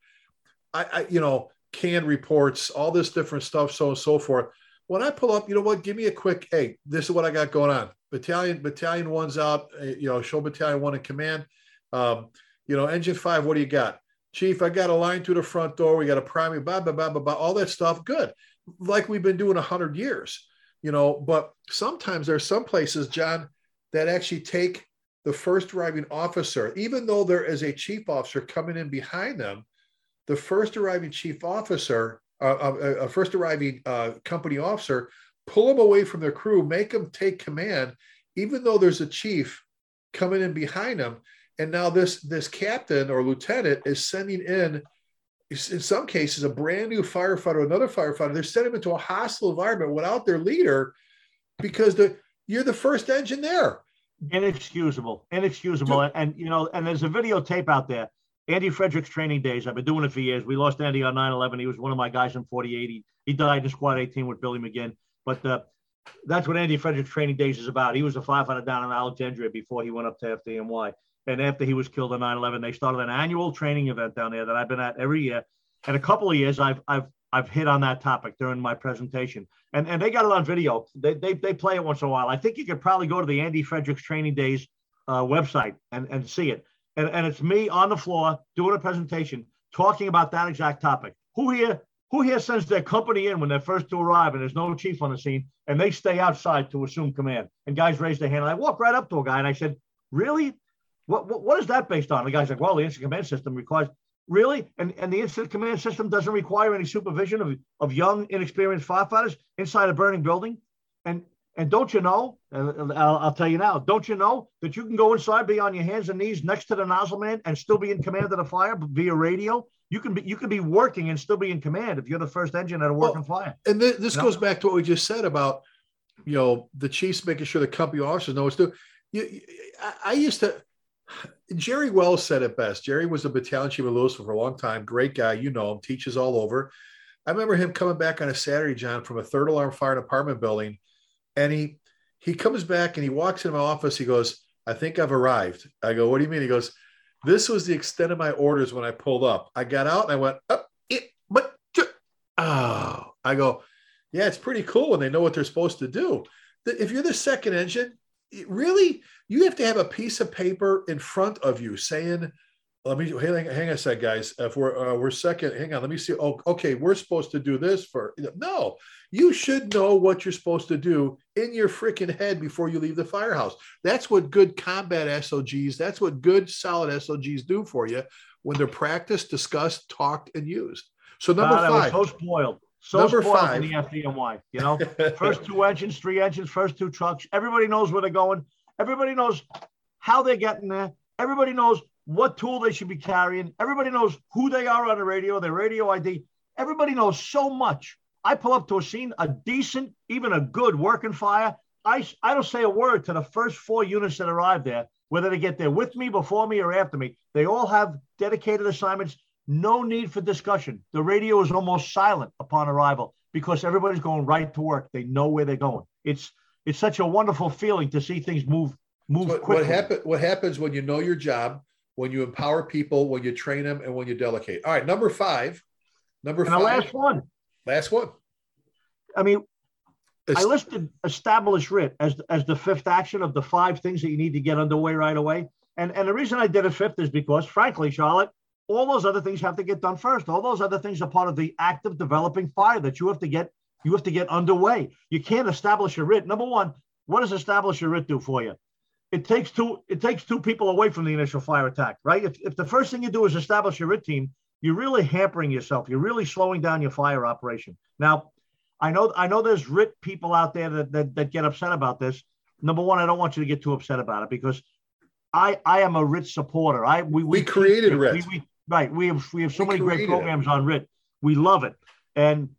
I, I you know canned reports all this different stuff so and so forth. When I pull up you know what? Give me a quick hey this is what I got going on. Battalion battalion one's out uh, you know show battalion one in command. Um, you know engine five what do you got? Chief, I got a line through the front door. We got a primary, blah, blah, blah, blah, blah, all that stuff. Good. Like we've been doing a hundred years, you know, but sometimes there's some places, John, that actually take the first arriving officer, even though there is a chief officer coming in behind them, the first arriving chief officer, uh, uh, a first arriving uh, company officer, pull them away from their crew, make them take command, even though there's a chief coming in behind them. And now this this captain or lieutenant is sending in in some cases a brand new firefighter another firefighter. They're sending them into a hostile environment without their leader because the you're the first engine there Inexcusable, inexcusable. And, and, you know, and there's a videotape out there. Andy Fredericks training days. I've been doing it for years. We lost Andy on 9/11. He was one of my guys in 48. He, he died in Squad 18 with Billy McGinn. But uh, that's what Andy Fredericks training days is about. He was a firefighter down in Alexandria before he went up to FDNY. And after he was killed on 9/11, they started an annual training event down there that I've been at every year. And a couple of years, I've I've I've hit on that topic during my presentation, and and they got it on video. They they, they play it once in a while. I think you could probably go to the Andy Fredericks Training Days uh, website and and see it. And and it's me on the floor doing a presentation talking about that exact topic. Who here who here sends their company in when they're first to arrive and there's no chief on the scene and they stay outside to assume command? And guys raise their hand. And I walk right up to a guy and I said, "Really? What, what, what is that based on? The guy's like, well, the incident command system requires really, and, and the incident command system doesn't require any supervision of, of young, inexperienced firefighters inside a burning building. And and don't you know? And I'll, I'll tell you now. Don't you know that you can go inside, be on your hands and knees next to the nozzle man, and still be in command of the fire via radio? You can be you can be working and still be in command if you're the first engine at a working fire. And th- this goes back to what we just said about, you know, the chiefs making sure the company officers know what to do. You, you- I, I used to. Jerry Wells said it best. Jerry was a battalion chief of Lewisville for a long time. Great guy, you know him. Teaches all over. I remember him coming back on a Saturday, John, from a third alarm fire apartment building, and he he comes back and he walks into my office. He goes, "I think I've arrived." I go, "What do you mean?" He goes, "This was the extent of my orders when I pulled up. I got out and I went up it, but oh, I go, yeah, it's pretty cool when they know what they're supposed to do. If you're the second engine, it really, you have to have a piece of paper in front of you saying, let me hang, hang on a sec, guys. If we're uh, we're second, hang on. Let me see. Oh, okay, we're supposed to do this for no. You should know what you're supposed to do in your freaking head before you leave the firehouse. That's what good combat SOGs. That's what good solid SOGs do for you when they're practiced, discussed, talked, and used. So number God, I was five. so spoiled. So Number five. in the FDNY. You know, [laughs] first two engines, three engines, first two trucks. Everybody knows where they're going. Everybody knows how they're getting there. Everybody knows what tool they should be carrying. Everybody knows who they are on the radio, their radio ID. Everybody knows so much. I pull up to a scene, a decent, even a good working fire. I, I don't say a word to the first four units that arrive there, whether they get there with me, before me, or after me. They all have dedicated assignments. No need for discussion. The radio is almost silent upon arrival because everybody's going right to work. They know where they're going. It's it's such a wonderful feeling to see things move move what, quickly. what happen what happens when you know your job when you empower people when you train them and when you delegate all right number five number and five the last one. last one I mean, I listed establish RIT as as the fifth action of the five things that you need to get underway right away. And and the reason I did a fifth is because, frankly, Charlotte, all those other things have to get done first. All those other things are part of the active developing fire that you have to get you have to get underway. You can't establish a RIT. Number one, what does establish a RIT do for you? It takes two it takes two people away from the initial fire attack, right? If, if the first thing you do is establish a RIT team, you're really hampering yourself. You're really slowing down your fire operation. Now, I know I know there's RIT people out there that, that that get upset about this. Number one, I don't want you to get too upset about it because I I am a RIT supporter. I we We created we- RIT. we- right. We have we have so We many great created it. programs on RIT. We love it, and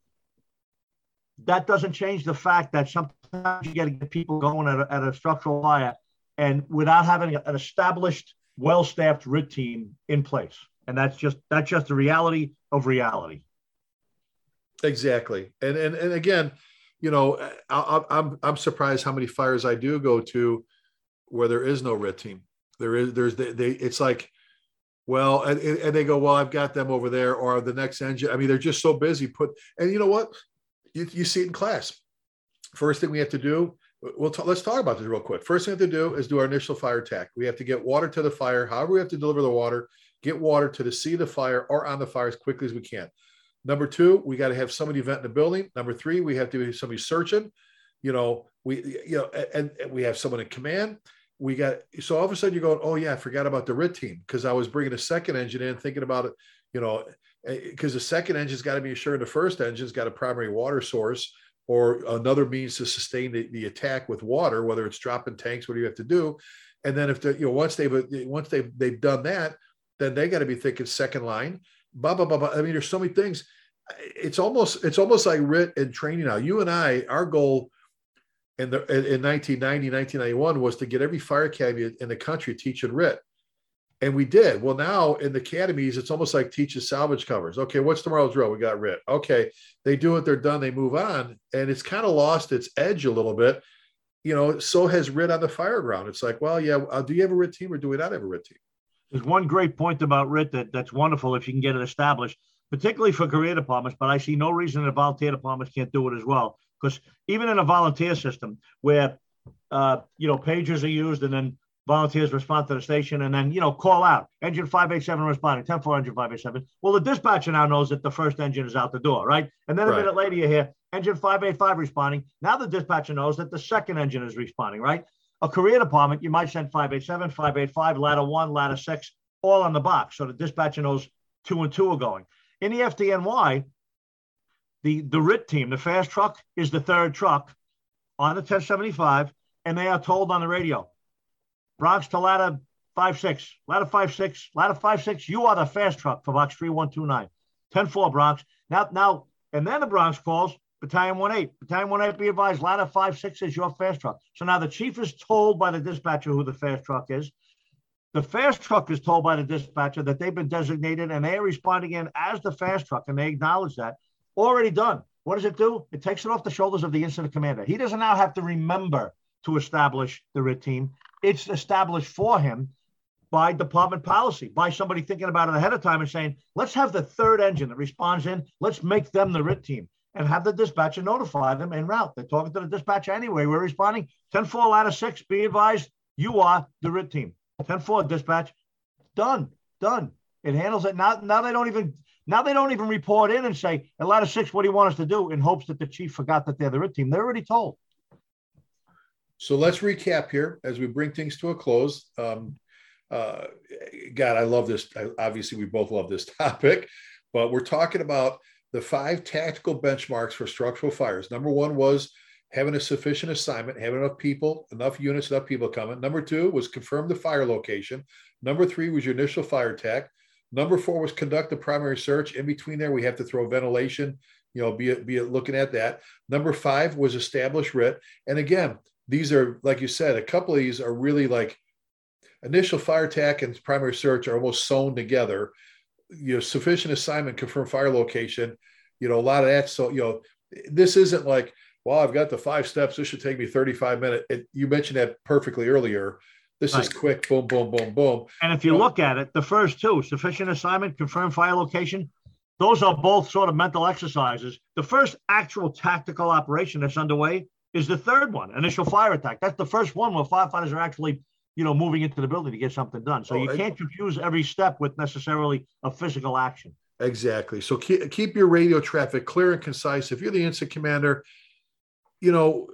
that doesn't change the fact that sometimes you got to get people going at a, at a structural fire, and without having an established, well-staffed RIT team in place, and that's just that's just the reality of reality. Exactly, and and and again, you know, I, I, I'm I'm surprised how many fires I do go to where there is no red team. There is there's they, they it's like, well, and, and they go, well, I've got them over there, or the next engine. I mean, they're just so busy. Put and you know what, you you see it in class. First thing we have to do. We'll talk, let's talk about this real quick. First thing we have to do is do our initial fire attack. We have to get water to the fire. However, we have to deliver the water, get water to the seat of the fire or on the fire as quickly as we can. Number two, we got to have somebody vent in the building. Number three, we have to have somebody searching. You know, we you know, and, and we have someone in command. We got so all of a sudden you're going, oh yeah, I forgot about the RIT team because I was bringing a second engine in, thinking about it. You know, eh, eh, because the second engine's got to be assured the first engine's got a primary water source or another means to sustain the, the attack with water, whether it's dropping tanks, what do you have to do? And then if they, you know, once they've once they've they've done that, then they got to be thinking second line, blah blah blah blah. I mean, there's so many things. It's almost it's almost like RIT and training now. You and I, our goal in the in 1990, 1991 was to get every fire academy in the country teaching RIT. And we did. Well, now in the academies, it's almost like teaching salvage covers. Okay, what's tomorrow's drill? We got RIT. Okay, they do it, they're done, they move on. And it's kind of lost its edge a little bit. You know, so has RIT on the fire ground. It's like, well, yeah, uh, do you have a RIT team or do we not have a RIT team? There's one great point about RIT that, that's wonderful if you can get it established, particularly for career departments, but I see no reason that volunteer departments can't do it as well. Because even in a volunteer system where, uh, you know, pagers are used and then volunteers respond to the station and then, you know, call out engine 587 responding, 10 4 engine 587. Well, the dispatcher now knows that the first engine is out the door, right? And then a Right. minute later you hear engine 585 responding. Now the dispatcher knows that the second engine is responding, right? A career department, you might send 587, 585, ladder one, ladder six, all on the box. So the dispatcher knows two and two are going. In the FDNY, the, the RIT team, the fast truck, is the third truck on the 1075, and they are told on the radio, Bronx to ladder five six, ladder five six, ladder five six. You are the fast truck for box 3129. 10 4 Bronx. Now, now, and then the Bronx calls Battalion 1 8. Battalion 1 8, be advised, ladder 5 6 is your fast truck. So now the chief is told by the dispatcher who the fast truck is. The fast truck is told by the dispatcher that they've been designated and they are responding in as the fast truck, and they acknowledge that. Already done. What does it do? It takes it off the shoulders of the incident commander. He doesn't now have to remember to establish the RIT team. It's established for him by department policy, by somebody thinking about it ahead of time and saying, let's have the third engine that responds in, let's make them the RIT team and have the dispatcher notify them en route. They're talking to the dispatcher anyway. We're responding 10 4 out of six. Be advised, you are the RIT team. 10 4 dispatch. Done. Done. It handles it. Now, now they don't even now they don't even report in and say, at ladder six, what do you want us to do? In hopes that the chief forgot that they're the red team. They're already told. So let's recap here as we bring things to a close. Um, uh, God, I love this. I, obviously, we both love this [laughs] topic, but we're talking about the five tactical benchmarks for structural fires. Number one was having a sufficient assignment, having enough people, enough units, enough people coming. Number two was confirm the fire location. Number three was your initial fire attack. Number four was conduct the primary search. In between there, we have to throw ventilation, you know, be it, be it looking at that. Number five was establish RIT. And again, these are, like you said, a couple of these are really like initial fire attack and primary search are almost sewn together. You know, sufficient assignment, confirm fire location, you know, a lot of that. So, you know, this isn't like, well, I've got the five steps. This should take me 35 minutes. It, you mentioned that perfectly earlier. This right. is quick, boom, boom, boom, boom. And if you well, look at it, the first two, sufficient assignment, confirm fire location, those are both sort of mental exercises. The first actual tactical operation that's underway is the third one, initial fire attack. That's the first one where firefighters are actually, you know, moving into the building to get something done. So oh, you can't confuse every step with necessarily a physical action. Exactly. So keep, keep your radio traffic clear and concise. If you're the incident commander, you know,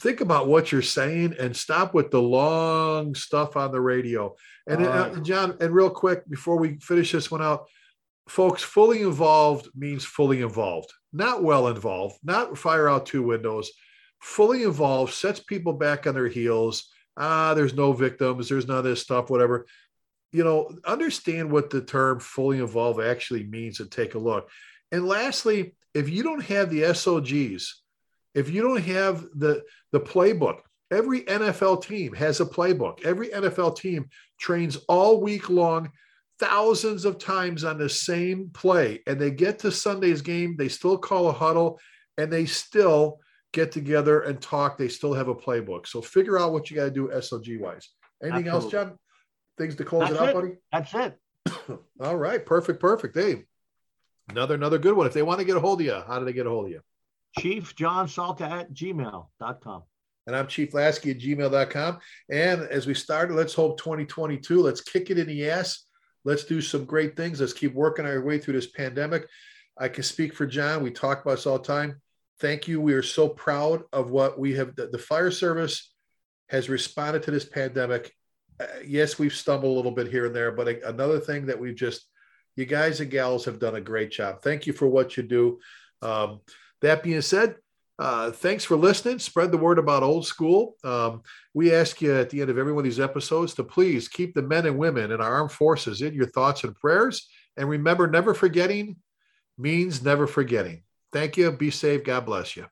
think about what you're saying and stop with the long stuff on the radio. And uh, uh, John, and real quick before we finish this one out, folks, fully involved means fully involved, not well involved, not fire out two windows. Fully involved sets people back on their heels. Ah, there's no victims, there's none of this stuff, whatever. You know, understand what the term fully involved actually means and take a look. And lastly, if you don't have the SOGs, if you don't have the the playbook, every NFL team has a playbook. Every NFL team trains all week long, thousands of times on the same play, and they get to Sunday's game, they still call a huddle, and they still get together and talk. They still have a playbook. So figure out what you got to do SOG wise Anything Absolutely. else, John? Things to close That's it out, it. buddy? That's it. [coughs] all right, perfect, perfect. Hey, another another good one. If they want to get a hold of you, how do they get a hold of you? Chief John Salka at gmail.com. And I'm Chief Lasky at gmail.com. And as we started, let's hope 2022, let's kick it in the ass. Let's do some great things. Let's keep working our way through this pandemic. I can speak for John. We talk about this all the time. Thank you. We are so proud of what we have. The, the fire service has responded to this pandemic. Uh, yes, we've stumbled a little bit here and there, but a, another thing that we've just, you guys and gals have done a great job. Thank you for what you do. Um, that being said, uh, thanks for listening. Spread the word about old school. Um, we ask you at the end of every one of these episodes to please keep the men and women in our armed forces in your thoughts and prayers. And remember, never forgetting means never forgetting. Thank you. Be safe. God bless you.